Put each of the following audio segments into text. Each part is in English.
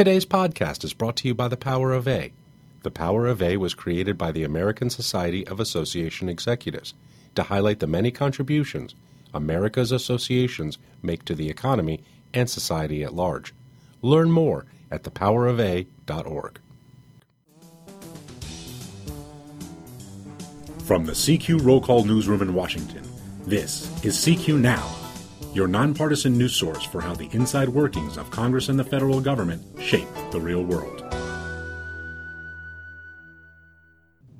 Today's podcast is brought to you by The Power of A. The Power of A was created by the American Society of Association Executives to highlight the many contributions America's associations make to the economy and society at large. Learn more at thepowerofa.org. From the CQ Roll Call Newsroom in Washington, this is CQ Now, your nonpartisan news source for how the inside workings of Congress and the federal government shape the real world.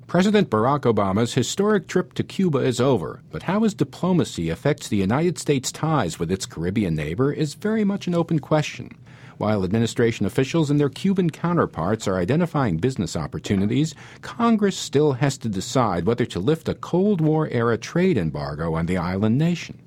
President Barack Obama's historic trip to Cuba is over, but how his diplomacy affects the United States' ties with its Caribbean neighbor is very much an open question. While administration officials and their Cuban counterparts are identifying business opportunities, Congress still has to decide whether to lift a Cold War era trade embargo on the island nation.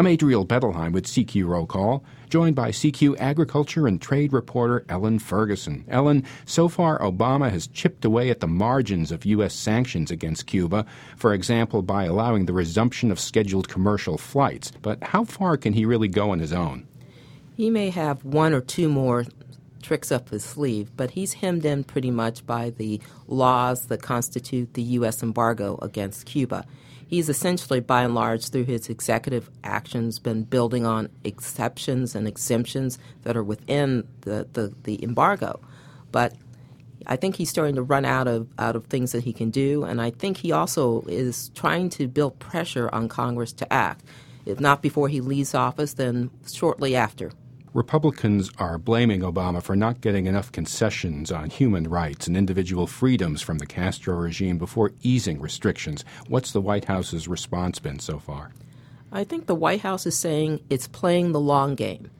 I'm Adriel Bettelheim with CQ Roll Call, joined by CQ agriculture and trade reporter Ellen Ferguson. Ellen, so far Obama has chipped away at the margins of U.S. sanctions against Cuba, for example, by allowing the resumption of scheduled commercial flights. But how far can he really go on his own? He may have one or two more tricks up his sleeve, but he's hemmed in pretty much by the laws that constitute the U.S. embargo against Cuba. He's essentially, by and large, through his executive actions, been building on exceptions and exemptions that are within the, the, the embargo. But I think he's starting to run out of out of things that he can do, and I think he also is trying to build pressure on Congress to act. If not before he leaves office, then shortly after. Republicans are blaming Obama for not getting enough concessions on human rights and individual freedoms from the Castro regime before easing restrictions. What's the White House's response been so far? I think the White House is saying it's playing the long game.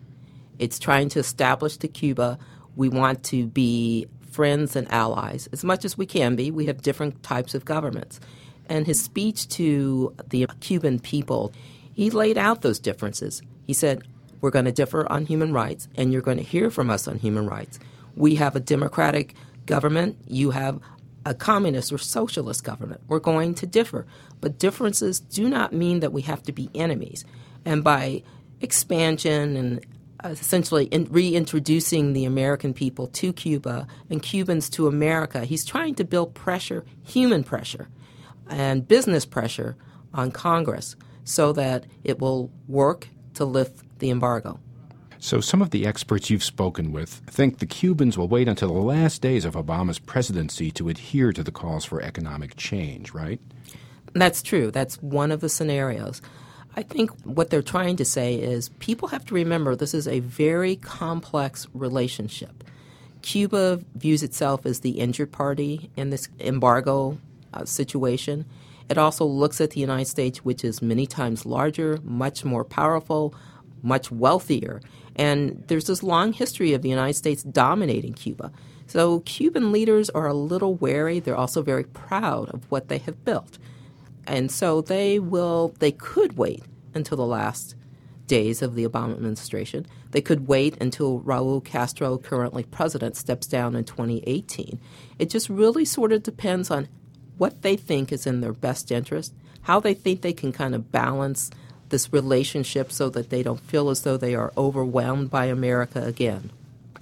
It's trying to establish to Cuba we want to be friends and allies as much as we can be. We have different types of governments. And his speech to the Cuban people, he laid out those differences. He said, we're going to differ on human rights, and you're going to hear from us on human rights. We have a democratic government. You have a communist or socialist government. We're going to differ. But differences do not mean that we have to be enemies. And by expansion and essentially in reintroducing the American people to Cuba and Cubans to America, he's trying to build pressure, human pressure, and business pressure on Congress so that it will work to lift the embargo. So, some of the experts you've spoken with think the Cubans will wait until the last days of Obama's presidency to adhere to the calls for economic change, right? That's true. That's one of the scenarios. I think what they're trying to say is people have to remember this is a very complex relationship. Cuba views itself as the injured party in this embargo uh, situation. It also looks at the United States, which is many times larger, much more powerful, much wealthier. And there's this long history of the United States dominating Cuba. So Cuban leaders are a little wary. They're also very proud of what they have built. And so they will, they could wait until the last days of the Obama administration. They could wait until Raul Castro, currently president, steps down in 2018. It just really sort of depends on what they think is in their best interest, how they think they can kind of balance this relationship so that they don't feel as though they are overwhelmed by America again.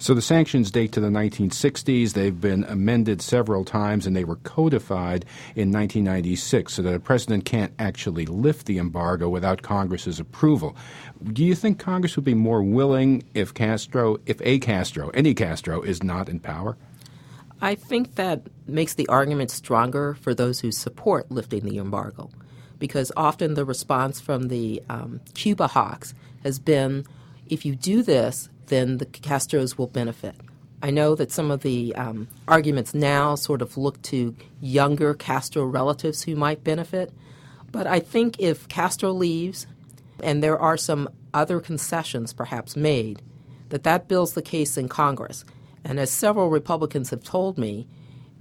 So the sanctions date to the 1960s. They've been amended several times and they were codified in 1996 so that a president can't actually lift the embargo without Congress's approval. Do you think Congress would be more willing if Castro, if a Castro, any Castro, is not in power? I think that makes the argument stronger for those who support lifting the embargo because often the response from the um, Cuba hawks has been if you do this, then the Castros will benefit. I know that some of the um, arguments now sort of look to younger Castro relatives who might benefit, but I think if Castro leaves, and there are some other concessions perhaps made, that that builds the case in Congress. And as several Republicans have told me,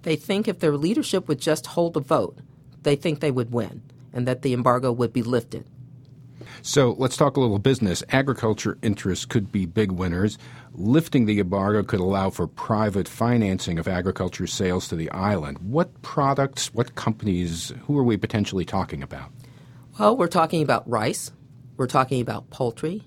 they think if their leadership would just hold a vote, they think they would win and that the embargo would be lifted. So let's talk a little business. Agriculture interests could be big winners. Lifting the embargo could allow for private financing of agriculture sales to the island. What products, what companies, who are we potentially talking about? Well, we're talking about rice, we're talking about poultry,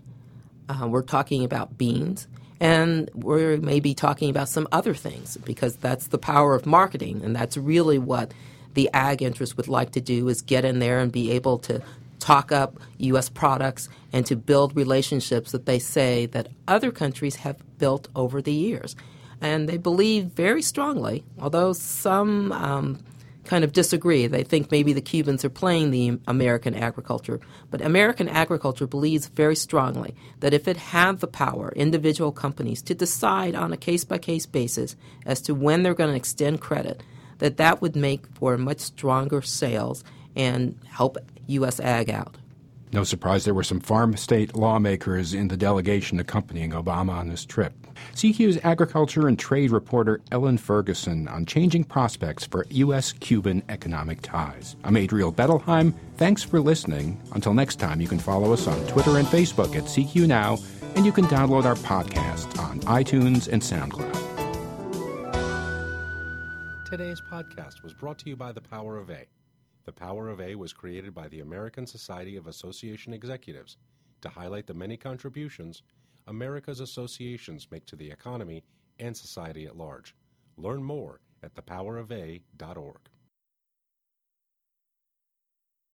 uh, we're talking about beans, And we're maybe talking about some other things because that's the power of marketing, and that's really what the ag interest would like to do is get in there and be able to talk up U.S. products and to build relationships that they say that other countries have built over the years. And they believe very strongly, although some um, kind of disagree. They think maybe the Cubans are playing the American agriculture. But American agriculture believes very strongly that if it had the power, individual companies, to decide on a case by case basis as to when they're going to extend credit, that that would make for much stronger sales and help U.S. ag out. No surprise there were some farm state lawmakers in the delegation accompanying Obama on this trip. CQ's agriculture and trade reporter Ellen Ferguson on changing prospects for U.S. Cuban economic ties. I'm Adriel Bettelheim. Thanks for listening. Until next time, you can follow us on Twitter and Facebook at CQ Now, and you can download our podcast on iTunes and SoundCloud. Today's podcast was brought to you by The Power of A. The Power of A was created by the American Society of Association Executives to highlight the many contributions America's associations make to the economy and society at large. Learn more at thepowerofa.org.